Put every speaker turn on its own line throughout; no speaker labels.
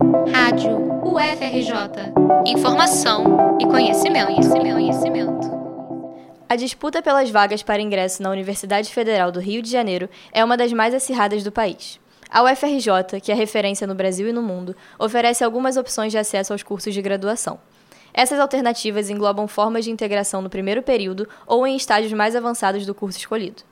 Rádio UFRJ. Informação e conhecimento, conhecimento, conhecimento.
A disputa pelas vagas para ingresso na Universidade Federal do Rio de Janeiro é uma das mais acirradas do país. A UFRJ, que é referência no Brasil e no mundo, oferece algumas opções de acesso aos cursos de graduação. Essas alternativas englobam formas de integração no primeiro período ou em estágios mais avançados do curso escolhido.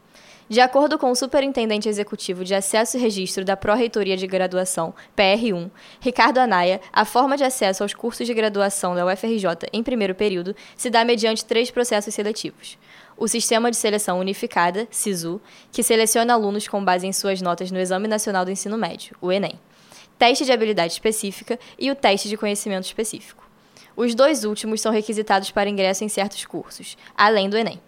De acordo com o Superintendente Executivo de Acesso e Registro da Pró-Reitoria de Graduação, PR1, Ricardo Anaia, a forma de acesso aos cursos de graduação da UFRJ em primeiro período se dá mediante três processos seletivos. O Sistema de Seleção Unificada, SISU, que seleciona alunos com base em suas notas no Exame Nacional do Ensino Médio, o Enem. Teste de habilidade específica e o teste de conhecimento específico. Os dois últimos são requisitados para ingresso em certos cursos, além do Enem.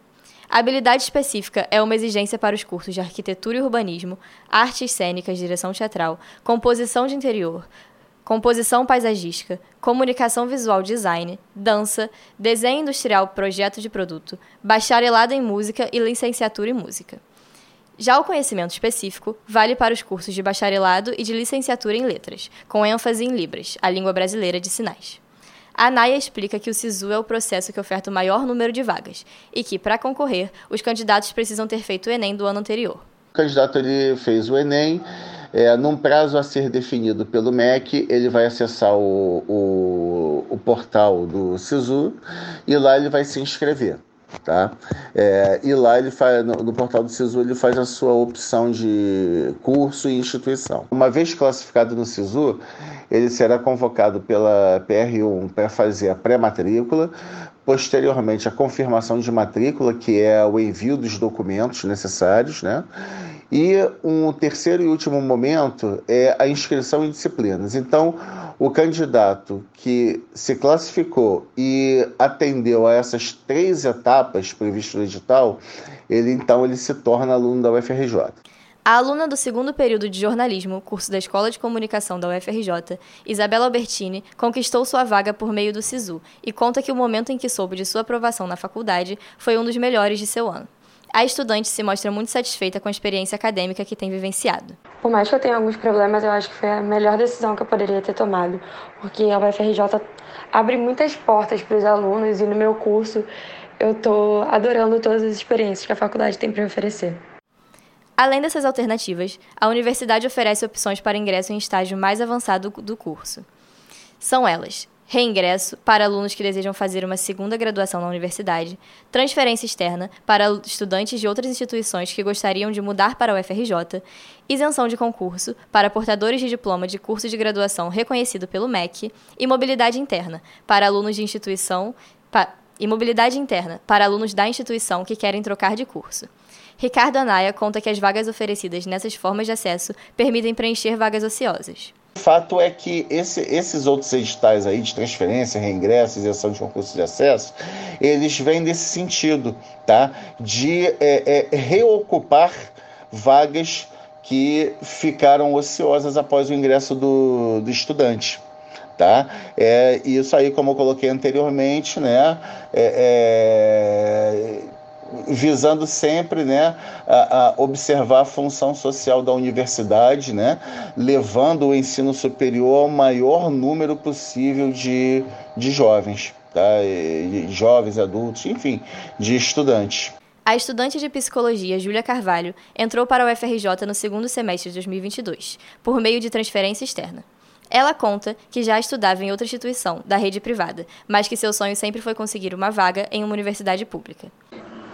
A habilidade específica é uma exigência para os cursos de arquitetura e urbanismo, artes cênicas, direção teatral, composição de interior, composição paisagística, comunicação visual design, dança, desenho industrial projeto de produto, bacharelado em música e licenciatura em música. Já o conhecimento específico vale para os cursos de bacharelado e de licenciatura em letras, com ênfase em Libras, a língua brasileira de sinais. A Naya explica que o SISU é o processo que oferta o maior número de vagas e que, para concorrer, os candidatos precisam ter feito o Enem do ano anterior.
O candidato ele fez o Enem, é, num prazo a ser definido pelo MEC, ele vai acessar o, o, o portal do SISU e lá ele vai se inscrever. Tá? É, e lá ele faz, no, no, portal do SISU ele faz a sua opção de curso e instituição. Uma vez classificado no SISU, ele será convocado pela PR1 para fazer a pré-matrícula, posteriormente a confirmação de matrícula, que é o envio dos documentos necessários, né? E um terceiro e último momento é a inscrição em disciplinas. Então, o candidato que se classificou e atendeu a essas três etapas previstas no edital, ele então ele se torna aluno da UFRJ.
A aluna do segundo período de jornalismo, curso da Escola de Comunicação da UFRJ, Isabela Albertini, conquistou sua vaga por meio do SISU e conta que o momento em que soube de sua aprovação na faculdade foi um dos melhores de seu ano. A estudante se mostra muito satisfeita com a experiência acadêmica que tem vivenciado.
Por mais que eu tenha alguns problemas, eu acho que foi a melhor decisão que eu poderia ter tomado, porque a UFRJ abre muitas portas para os alunos e no meu curso eu estou adorando todas as experiências que a faculdade tem para oferecer.
Além dessas alternativas, a universidade oferece opções para ingresso em estágio mais avançado do curso. São elas: reingresso para alunos que desejam fazer uma segunda graduação na universidade, transferência externa para estudantes de outras instituições que gostariam de mudar para o UFRJ, isenção de concurso para portadores de diploma de curso de graduação reconhecido pelo MEC e mobilidade interna para alunos de instituição pa, e mobilidade interna para alunos da instituição que querem trocar de curso. Ricardo Anaya conta que as vagas oferecidas nessas formas de acesso permitem preencher vagas ociosas.
Fato é que esse, esses outros editais aí de transferência, reingresso, isenção de concurso de acesso, eles vêm nesse sentido, tá? De é, é, reocupar vagas que ficaram ociosas após o ingresso do, do estudante. Tá? É, isso aí, como eu coloquei anteriormente, né? É, é, visando sempre né, a, a, observar a função social da universidade, né, levando o ensino superior ao maior número possível de, de jovens, tá, de jovens, adultos, enfim, de estudantes.
A estudante de psicologia Júlia Carvalho entrou para o UFRJ no segundo semestre de 2022, por meio de transferência externa. Ela conta que já estudava em outra instituição, da rede privada, mas que seu sonho sempre foi conseguir uma vaga em uma universidade pública.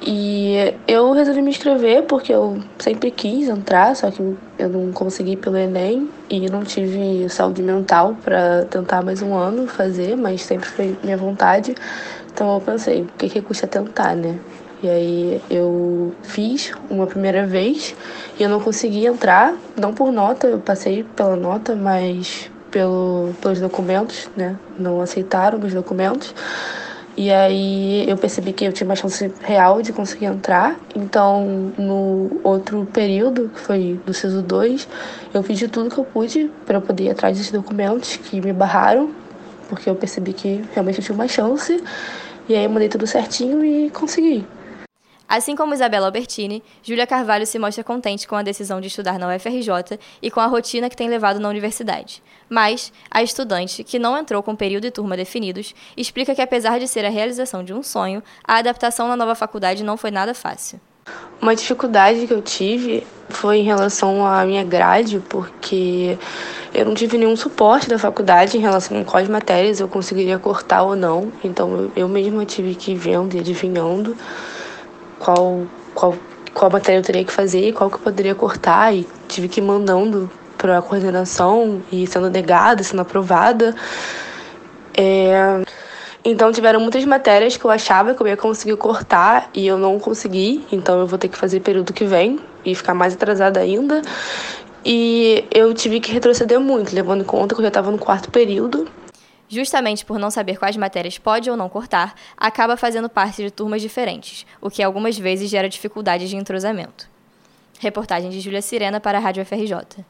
E eu resolvi me inscrever porque eu sempre quis entrar, só que eu não consegui pelo Enem e não tive saúde mental para tentar mais um ano fazer, mas sempre foi minha vontade. Então eu pensei, o que, que custa tentar, né? E aí eu fiz uma primeira vez e eu não consegui entrar, não por nota, eu passei pela nota, mas pelo, pelos documentos, né? Não aceitaram meus documentos. E aí eu percebi que eu tinha uma chance real de conseguir entrar. Então, no outro período, que foi do SISU 2, eu fiz de tudo que eu pude para poder ir atrás desses documentos que me barraram, porque eu percebi que realmente eu tinha uma chance. E aí eu mandei tudo certinho e consegui.
Assim como Isabela Albertini, Júlia Carvalho se mostra contente com a decisão de estudar na UFRJ e com a rotina que tem levado na universidade. Mas, a estudante, que não entrou com período e turma definidos, explica que apesar de ser a realização de um sonho, a adaptação na nova faculdade não foi nada fácil.
Uma dificuldade que eu tive foi em relação à minha grade, porque eu não tive nenhum suporte da faculdade em relação a quais matérias eu conseguiria cortar ou não. Então eu mesma tive que ir vendo e adivinhando qual, qual, qual matéria eu teria que fazer e qual que eu poderia cortar. E tive que ir mandando para a coordenação e sendo negada, sendo aprovada. É... Então tiveram muitas matérias que eu achava que eu ia conseguir cortar e eu não consegui, então eu vou ter que fazer período que vem e ficar mais atrasada ainda. E eu tive que retroceder muito, levando em conta que eu já estava no quarto período.
Justamente por não saber quais matérias pode ou não cortar, acaba fazendo parte de turmas diferentes, o que algumas vezes gera dificuldades de entrosamento. Reportagem de Júlia Sirena para a Rádio FRJ.